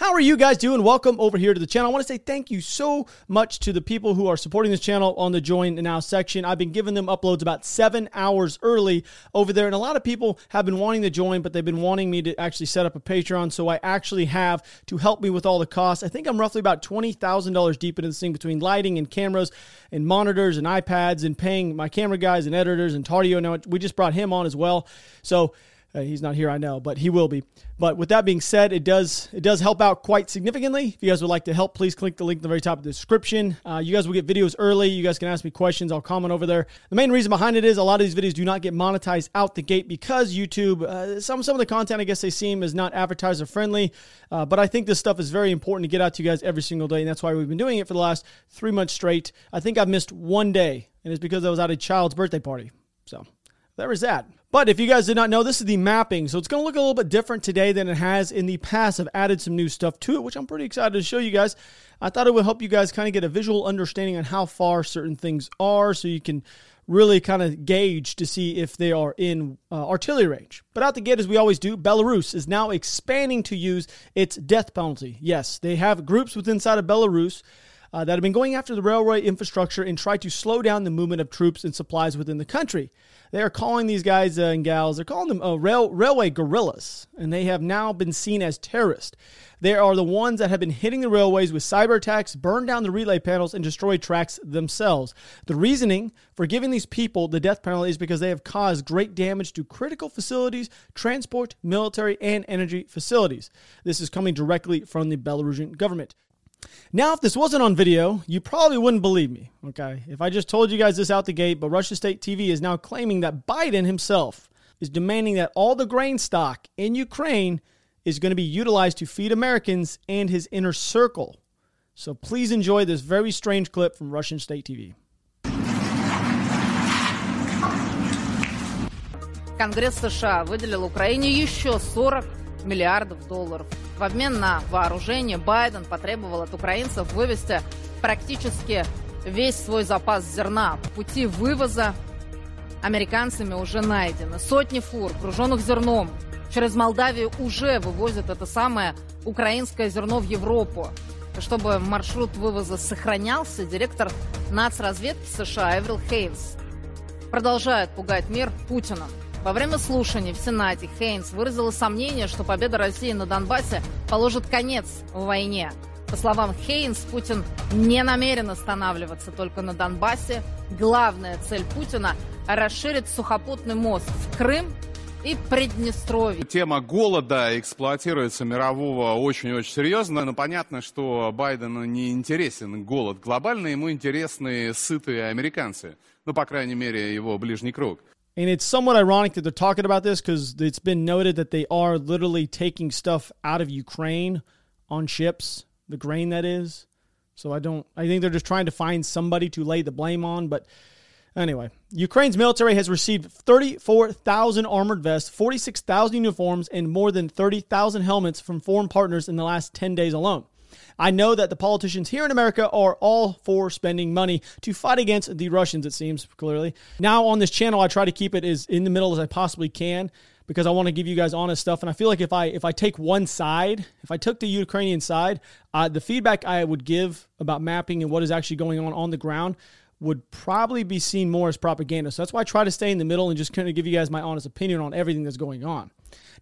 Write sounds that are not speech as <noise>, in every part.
How are you guys doing? Welcome over here to the channel. I want to say thank you so much to the people who are supporting this channel on the Join Now section. I've been giving them uploads about seven hours early over there, and a lot of people have been wanting to join, but they've been wanting me to actually set up a Patreon, so I actually have to help me with all the costs. I think I'm roughly about $20,000 deep into this thing between lighting and cameras and monitors and iPads and paying my camera guys and editors and Tardio. Now, we just brought him on as well. So, uh, he's not here, I know, but he will be. But with that being said, it does it does help out quite significantly. If you guys would like to help, please click the link in the very top of the description. Uh, you guys will get videos early. You guys can ask me questions. I'll comment over there. The main reason behind it is a lot of these videos do not get monetized out the gate because YouTube, uh, some some of the content I guess they seem is not advertiser friendly. Uh, but I think this stuff is very important to get out to you guys every single day, and that's why we've been doing it for the last three months straight. I think I've missed one day, and it's because I was at a child's birthday party. So there is that. But if you guys did not know, this is the mapping. So it's going to look a little bit different today than it has in the past. I've added some new stuff to it, which I'm pretty excited to show you guys. I thought it would help you guys kind of get a visual understanding on how far certain things are so you can really kind of gauge to see if they are in uh, artillery range. But out the gate, as we always do, Belarus is now expanding to use its death penalty. Yes, they have groups within inside of Belarus uh, that have been going after the railway infrastructure and try to slow down the movement of troops and supplies within the country. They are calling these guys uh, and gals, they're calling them uh, rail, railway guerrillas, and they have now been seen as terrorists. They are the ones that have been hitting the railways with cyber attacks, burn down the relay panels, and destroy tracks themselves. The reasoning for giving these people the death penalty is because they have caused great damage to critical facilities, transport, military, and energy facilities. This is coming directly from the Belarusian government. Now, if this wasn't on video, you probably wouldn't believe me, okay? If I just told you guys this out the gate, but Russia State TV is now claiming that Biden himself is demanding that all the grain stock in Ukraine is going to be utilized to feed Americans and his inner circle. So please enjoy this very strange clip from Russian State TV. Конгресс США выделил Украине еще 40 миллиардов долларов. В обмен на вооружение Байден потребовал от украинцев вывести практически весь свой запас зерна. Пути вывоза американцами уже найдены. Сотни фур, груженных зерном, через Молдавию уже вывозят это самое украинское зерно в Европу. Чтобы маршрут вывоза сохранялся, директор нацразведки США Эврил Хейнс продолжает пугать мир Путиным. Во время слушаний в Сенате Хейнс выразила сомнение, что победа России на Донбассе положит конец войне. По словам Хейнс, Путин не намерен останавливаться только на Донбассе. Главная цель Путина – расширить сухопутный мост в Крым и Приднестровье. Тема голода эксплуатируется мирового очень-очень серьезно. Но понятно, что Байдену не интересен голод глобальный, ему интересны сытые американцы. Ну, по крайней мере, его ближний круг. And it's somewhat ironic that they're talking about this because it's been noted that they are literally taking stuff out of Ukraine on ships, the grain that is. So I don't, I think they're just trying to find somebody to lay the blame on. But anyway, Ukraine's military has received 34,000 armored vests, 46,000 uniforms, and more than 30,000 helmets from foreign partners in the last 10 days alone. I know that the politicians here in America are all for spending money to fight against the Russians, it seems clearly. Now, on this channel, I try to keep it as in the middle as I possibly can because I want to give you guys honest stuff. And I feel like if I if I take one side, if I took the Ukrainian side, uh, the feedback I would give about mapping and what is actually going on on the ground would probably be seen more as propaganda. So that's why I try to stay in the middle and just kind of give you guys my honest opinion on everything that's going on.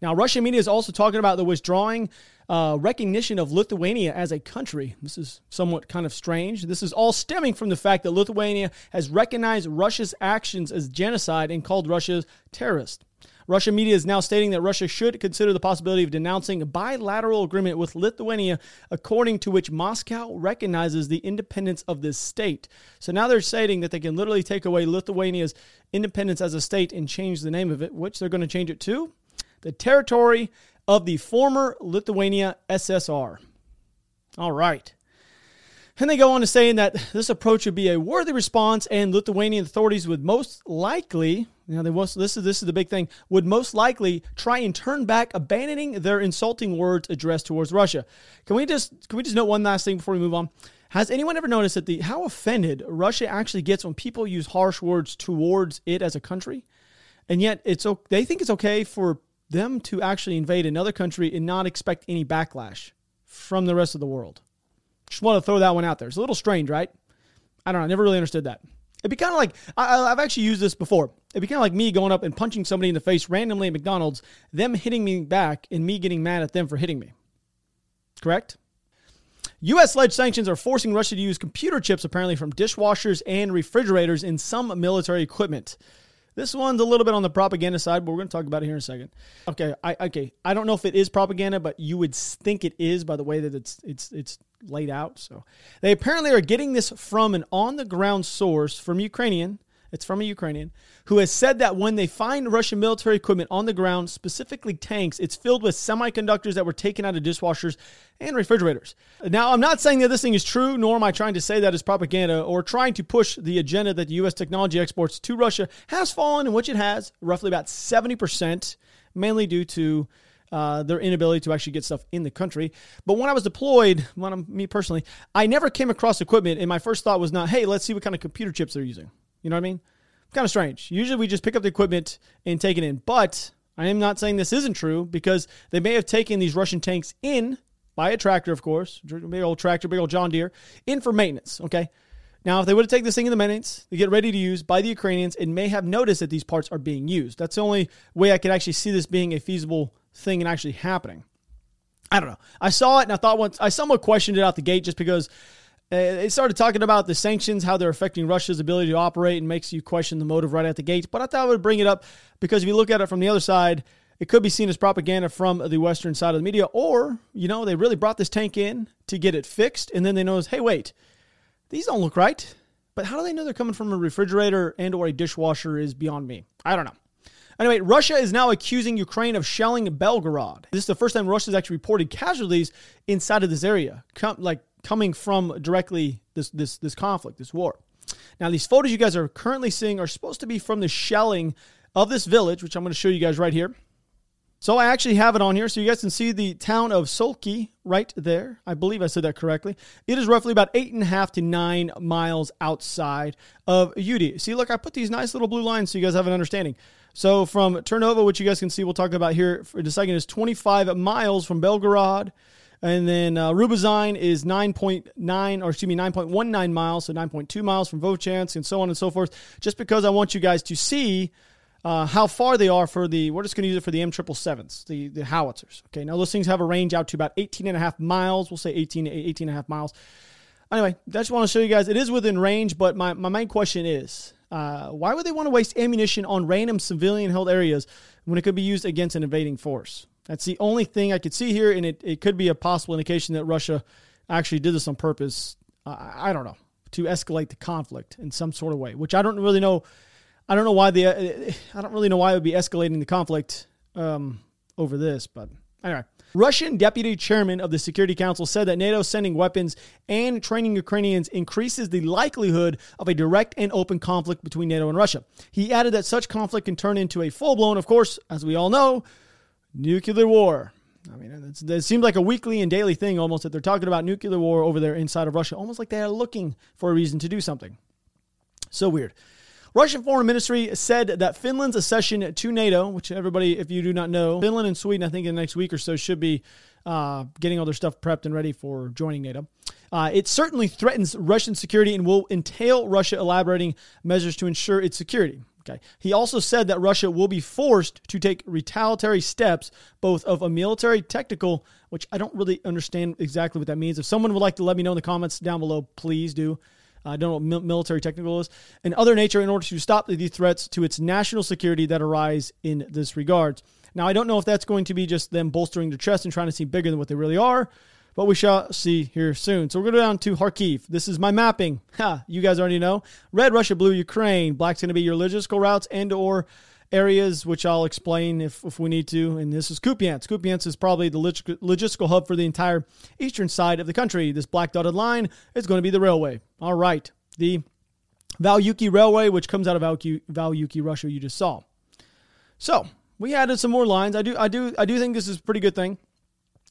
Now, Russian media is also talking about the withdrawing uh, recognition of Lithuania as a country. This is somewhat kind of strange. This is all stemming from the fact that Lithuania has recognized Russia's actions as genocide and called Russia terrorist. Russian media is now stating that Russia should consider the possibility of denouncing a bilateral agreement with Lithuania, according to which Moscow recognizes the independence of this state. So now they're stating that they can literally take away Lithuania's independence as a state and change the name of it, which they're going to change it to the territory of the former Lithuania SSR. All right. And they go on to saying that this approach would be a worthy response, and Lithuanian authorities would most likely, you know, they most, this is this is the big thing, would most likely try and turn back, abandoning their insulting words addressed towards Russia. Can we just can we just note one last thing before we move on? Has anyone ever noticed that the how offended Russia actually gets when people use harsh words towards it as a country, and yet it's they think it's okay for them to actually invade another country and not expect any backlash from the rest of the world? Just want to throw that one out there. It's a little strange, right? I don't know. I never really understood that. It'd be kind of like I, have actually used this before. It'd be kind of like me going up and punching somebody in the face randomly at McDonald's, them hitting me back, and me getting mad at them for hitting me. Correct? U.S. led sanctions are forcing Russia to use computer chips apparently from dishwashers and refrigerators in some military equipment. This one's a little bit on the propaganda side, but we're going to talk about it here in a second. Okay, I okay, I don't know if it is propaganda, but you would think it is by the way that it's it's it's laid out. So they apparently are getting this from an on the ground source from Ukrainian it's from a Ukrainian who has said that when they find Russian military equipment on the ground, specifically tanks, it's filled with semiconductors that were taken out of dishwashers and refrigerators. Now, I'm not saying that this thing is true, nor am I trying to say that it's propaganda or trying to push the agenda that the U.S. technology exports to Russia has fallen, in which it has roughly about 70%, mainly due to uh, their inability to actually get stuff in the country. But when I was deployed, when I'm, me personally, I never came across equipment, and my first thought was not, hey, let's see what kind of computer chips they're using. You know what I mean? Kind of strange. Usually we just pick up the equipment and take it in. But I am not saying this isn't true because they may have taken these Russian tanks in by a tractor, of course, big old tractor, big old John Deere, in for maintenance. Okay. Now, if they would have taken this thing in the maintenance, they get ready to use by the Ukrainians and may have noticed that these parts are being used. That's the only way I could actually see this being a feasible thing and actually happening. I don't know. I saw it and I thought once I somewhat questioned it out the gate just because they uh, started talking about the sanctions, how they're affecting Russia's ability to operate, and makes you question the motive right at the gate. But I thought I would bring it up because if you look at it from the other side, it could be seen as propaganda from the Western side of the media, or, you know, they really brought this tank in to get it fixed, and then they notice, hey, wait, these don't look right. But how do they know they're coming from a refrigerator and or a dishwasher is beyond me. I don't know. Anyway, Russia is now accusing Ukraine of shelling Belgorod. This is the first time Russia's actually reported casualties inside of this area. Like coming from directly this this this conflict, this war. Now, these photos you guys are currently seeing are supposed to be from the shelling of this village, which I'm going to show you guys right here. So I actually have it on here, so you guys can see the town of Solki right there. I believe I said that correctly. It is roughly about eight and a half to nine miles outside of Udy. See, look, I put these nice little blue lines so you guys have an understanding. So from Ternova, which you guys can see, we'll talk about here for a second, is 25 miles from Belgorod. And then uh, Rubazine is 9.9, or excuse me, 9.19 miles, so 9.2 miles from Vovchansk, and so on and so forth. Just because I want you guys to see uh, how far they are for the, we're just going to use it for the M777s, the, the howitzers. Okay, now those things have a range out to about 18 and a half miles. We'll say 18, 18 and a half miles. Anyway, I just want to show you guys it is within range, but my, my main question is uh, why would they want to waste ammunition on random civilian held areas when it could be used against an invading force? That's the only thing I could see here, and it, it could be a possible indication that Russia actually did this on purpose. Uh, I don't know to escalate the conflict in some sort of way, which I don't really know. I don't know why the I don't really know why it would be escalating the conflict um, over this, but anyway. Russian deputy chairman of the Security Council said that NATO sending weapons and training Ukrainians increases the likelihood of a direct and open conflict between NATO and Russia. He added that such conflict can turn into a full blown, of course, as we all know, nuclear war. I mean, it seems like a weekly and daily thing almost that they're talking about nuclear war over there inside of Russia, almost like they are looking for a reason to do something. So weird. Russian Foreign Ministry said that Finland's accession to NATO, which everybody, if you do not know, Finland and Sweden, I think in the next week or so, should be uh, getting all their stuff prepped and ready for joining NATO. Uh, it certainly threatens Russian security and will entail Russia elaborating measures to ensure its security. Okay. He also said that Russia will be forced to take retaliatory steps, both of a military technical, which I don't really understand exactly what that means. If someone would like to let me know in the comments down below, please do. I don't know what military technical is, and other nature in order to stop the threats to its national security that arise in this regard. Now, I don't know if that's going to be just them bolstering their chest and trying to seem bigger than what they really are, but we shall see here soon. So we're going to go down to Kharkiv. This is my mapping. Ha, you guys already know. Red, Russia, blue, Ukraine. Black's going to be your logistical routes and or areas, which I'll explain if, if we need to. And this is Kupiansk. Kupiansk is probably the log- logistical hub for the entire eastern side of the country. This black dotted line is going to be the railway. All right. The Valuyki Railway, which comes out of Valuyki, Russia, you just saw. So we added some more lines. I do, I do, I do think this is a pretty good thing.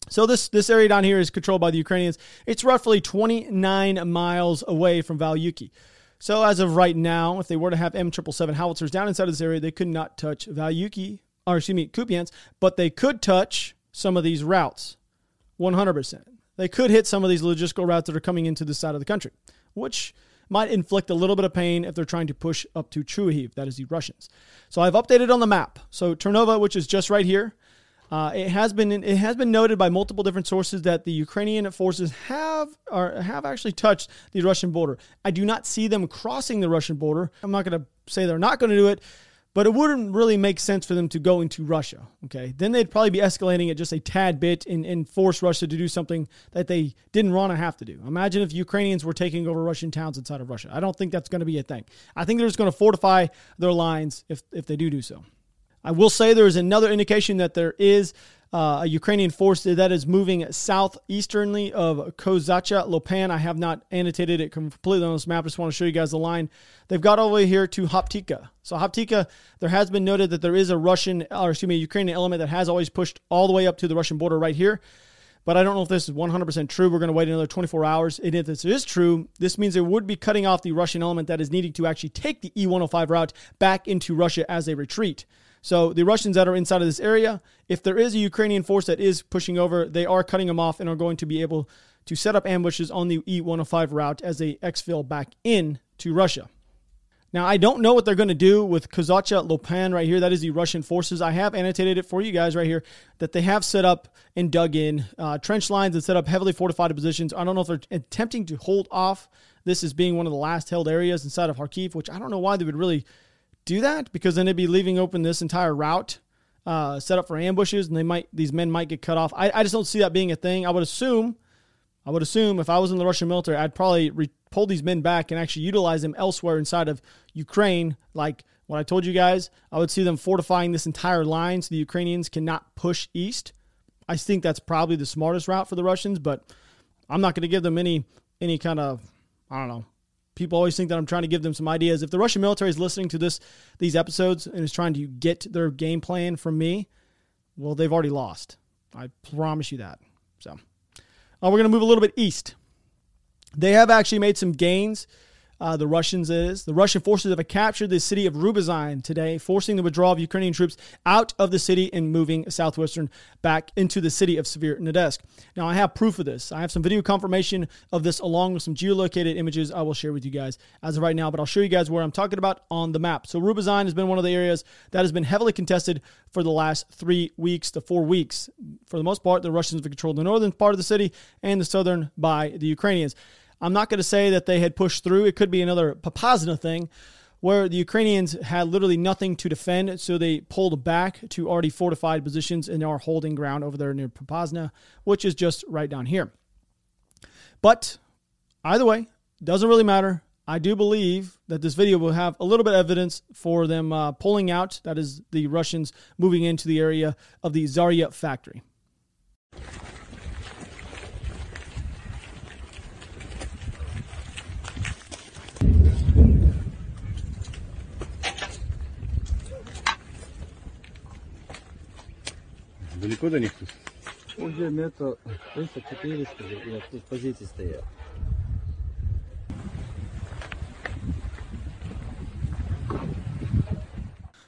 So this this area down here is controlled by the Ukrainians. It's roughly 29 miles away from Valuyki. So as of right now, if they were to have M777 howitzers down inside of this area, they could not touch Valuyki, or excuse me, Kupiansk, but they could touch some of these routes, 100%. They could hit some of these logistical routes that are coming into this side of the country, which might inflict a little bit of pain if they're trying to push up to Chuhuiv, that is the Russians. So I've updated on the map. So Ternova, which is just right here, uh, it has been it has been noted by multiple different sources that the Ukrainian forces have or have actually touched the Russian border. I do not see them crossing the Russian border. I'm not going to say they're not going to do it, but it wouldn't really make sense for them to go into Russia. Okay, then they'd probably be escalating it just a tad bit and, and force Russia to do something that they didn't want to have to do. Imagine if Ukrainians were taking over Russian towns inside of Russia. I don't think that's going to be a thing. I think they're just going to fortify their lines if if they do do so. I will say there is another indication that there is uh, a Ukrainian force that is moving southeasternly of Kozacha Lopan. I have not annotated it completely on this map. I just want to show you guys the line. They've got all the way here to Hoptika. So Hoptika, there has been noted that there is a Russian, or excuse me, a Ukrainian element that has always pushed all the way up to the Russian border right here. But I don't know if this is 100% true. We're going to wait another 24 hours. And if this is true, this means it would be cutting off the Russian element that is needing to actually take the E105 route back into Russia as they retreat. So the Russians that are inside of this area, if there is a Ukrainian force that is pushing over, they are cutting them off and are going to be able to set up ambushes on the E105 route as they exfil back in to Russia. Now, I don't know what they're going to do with Kozacha Lopan right here. That is the Russian forces. I have annotated it for you guys right here that they have set up and dug in uh, trench lines and set up heavily fortified positions. I don't know if they're attempting to hold off this as being one of the last held areas inside of Kharkiv, which I don't know why they would really do that because then they'd be leaving open this entire route uh, set up for ambushes, and they might these men might get cut off. I, I just don't see that being a thing. I would assume, I would assume if I was in the Russian military, I'd probably re- pull these men back and actually utilize them elsewhere inside of Ukraine. Like what I told you guys, I would see them fortifying this entire line so the Ukrainians cannot push east. I think that's probably the smartest route for the Russians, but I'm not going to give them any any kind of I don't know people always think that I'm trying to give them some ideas. If the Russian military is listening to this these episodes and is trying to get their game plan from me, well, they've already lost. I promise you that. So, uh, we're going to move a little bit east. They have actually made some gains uh, the Russians is. The Russian forces have captured the city of Rubizhne today, forcing the withdrawal of Ukrainian troops out of the city and moving southwestern back into the city of Severodonetsk. Now, I have proof of this. I have some video confirmation of this along with some geolocated images I will share with you guys as of right now, but I'll show you guys where I'm talking about on the map. So, Rubizhne has been one of the areas that has been heavily contested for the last three weeks to four weeks. For the most part, the Russians have controlled the northern part of the city and the southern by the Ukrainians. I'm not going to say that they had pushed through. It could be another Popasna thing where the Ukrainians had literally nothing to defend, so they pulled back to already fortified positions and are holding ground over there near Popasna, which is just right down here. But either way, doesn't really matter. I do believe that this video will have a little bit of evidence for them uh, pulling out. That is the Russians moving into the area of the Zarya factory. Далеко до них тут? Уже 300-400, я тут позиции стоял.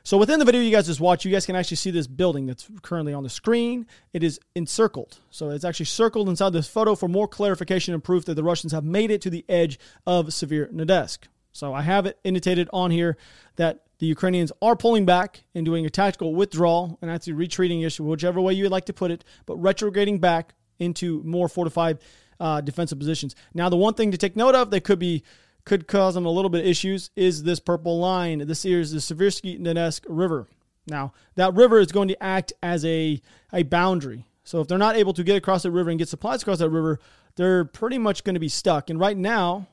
So within the video you guys just watched, you guys can actually see this building that's currently on the screen. It is encircled. So it's actually circled inside this photo for more clarification and proof that the Russians have made it to the edge of Severodonetsk. So I have it indicated on here that the Ukrainians are pulling back and doing a tactical withdrawal and actually retreating issue, whichever way you would like to put it, but retrograding back into more fortified uh, defensive positions. Now, the one thing to take note of that could be could cause them a little bit of issues is this purple line. This is the Seversky Donetsk River. Now, that river is going to act as a, a boundary. So if they're not able to get across the river and get supplies across that river, they're pretty much going to be stuck. And right now,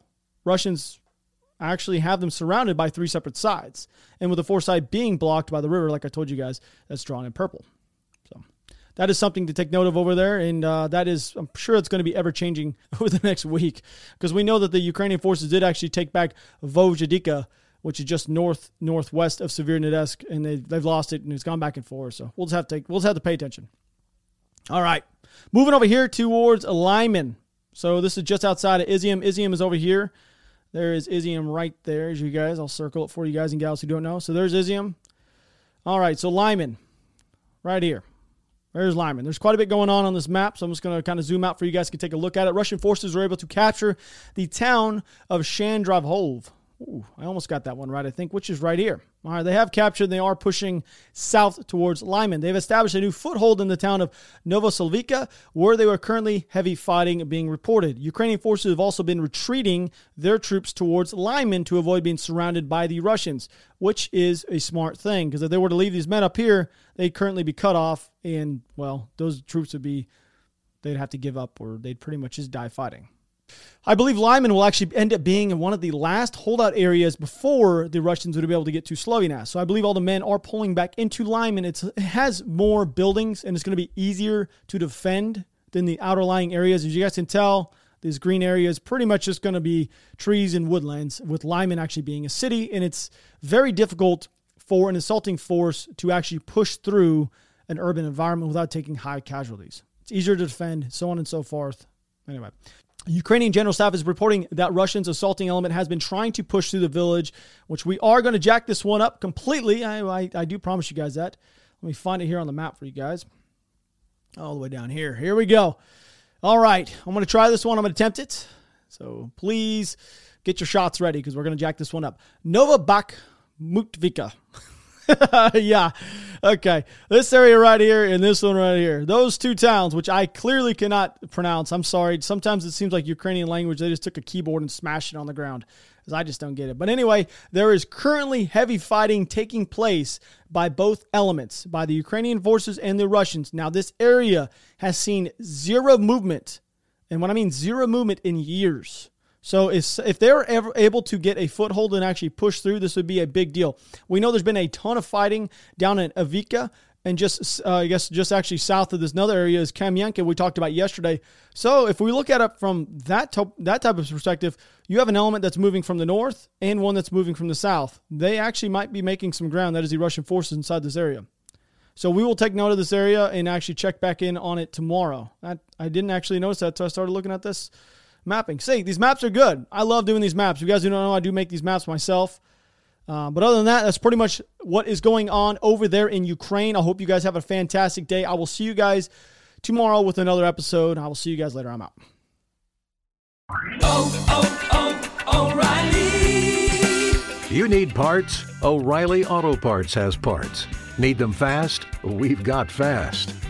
Russians actually have them surrounded by three separate sides. And with the fourth side being blocked by the river, like I told you guys, that's drawn in purple. So that is something to take note of over there. And uh, that is, I'm sure it's going to be ever changing <laughs> over the next week because we know that the Ukrainian forces did actually take back Vojvodika, which is just north northwest of Severodonetsk, and they, they've lost it and it's gone back and forth. So we'll just have to take, we'll just have to pay attention. All right. Moving over here towards Lyman. So this is just outside of Izium. Izium is over here. There is Izium right there, as you guys. I'll circle it for you guys and gals who don't know. So there's Izium. All right, so Lyman, right here. There's Lyman. There's quite a bit going on on this map, so I'm just going to kind of zoom out for you guys to take a look at it. Russian forces were able to capture the town of Shandrovhov. Ooh, I almost got that one right, I think, which is right here. All right, they have captured, they are pushing south towards Lyman. They've established a new foothold in the town of Novosilvika, where they were currently heavy fighting being reported. Ukrainian forces have also been retreating their troops towards Lyman to avoid being surrounded by the Russians, which is a smart thing, because if they were to leave these men up here, they'd currently be cut off, and, well, those troops would be, they'd have to give up, or they'd pretty much just die fighting. I believe Lyman will actually end up being one of the last holdout areas before the Russians would be able to get to Sloviansk. So I believe all the men are pulling back into Lyman. It's, it has more buildings and it's going to be easier to defend than the outer lying areas. As you guys can tell, this green area is pretty much just going to be trees and woodlands, with Lyman actually being a city. And it's very difficult for an assaulting force to actually push through an urban environment without taking high casualties. It's easier to defend, so on and so forth. Anyway, Ukrainian General Staff is reporting that Russians' assaulting element has been trying to push through the village, which we are going to jack this one up completely. I, I, I, do promise you guys that. Let me find it here on the map for you guys. All the way down here. Here we go. All right. I'm going to try this one. I'm going to attempt it. So please get your shots ready because we're going to jack this one up. Nova Bak Mutvika. <laughs> <laughs> yeah. Okay. This area right here and this one right here. Those two towns, which I clearly cannot pronounce. I'm sorry. Sometimes it seems like Ukrainian language, they just took a keyboard and smashed it on the ground. I just don't get it. But anyway, there is currently heavy fighting taking place by both elements, by the Ukrainian forces and the Russians. Now, this area has seen zero movement. And when I mean zero movement in years. So if, they're ever able to get a foothold and actually push through, this would be a big deal. We know there's been a ton of fighting down in Avika and just uh, I guess just actually south of this another area is Kamyanka we talked about yesterday. So if we look at it from that to- that type of perspective, you have an element that's moving from the north and one that's moving from the south. They actually might be making some ground. That is the Russian forces inside this area. So we will take note of this area and actually check back in on it tomorrow. I, I didn't actually notice that until I started looking at this mapping. See, these maps are good. I love doing these maps. You guys do not know I do make these maps myself. Uh, but other than that, that's pretty much what is going on over there in Ukraine. I hope you guys have a fantastic day. I will see you guys tomorrow with another episode. I will see you guys later. I'm out. Oh, oh, oh, O'Reilly. You need parts? O'Reilly Auto Parts has parts. Need them fast? We've got fast.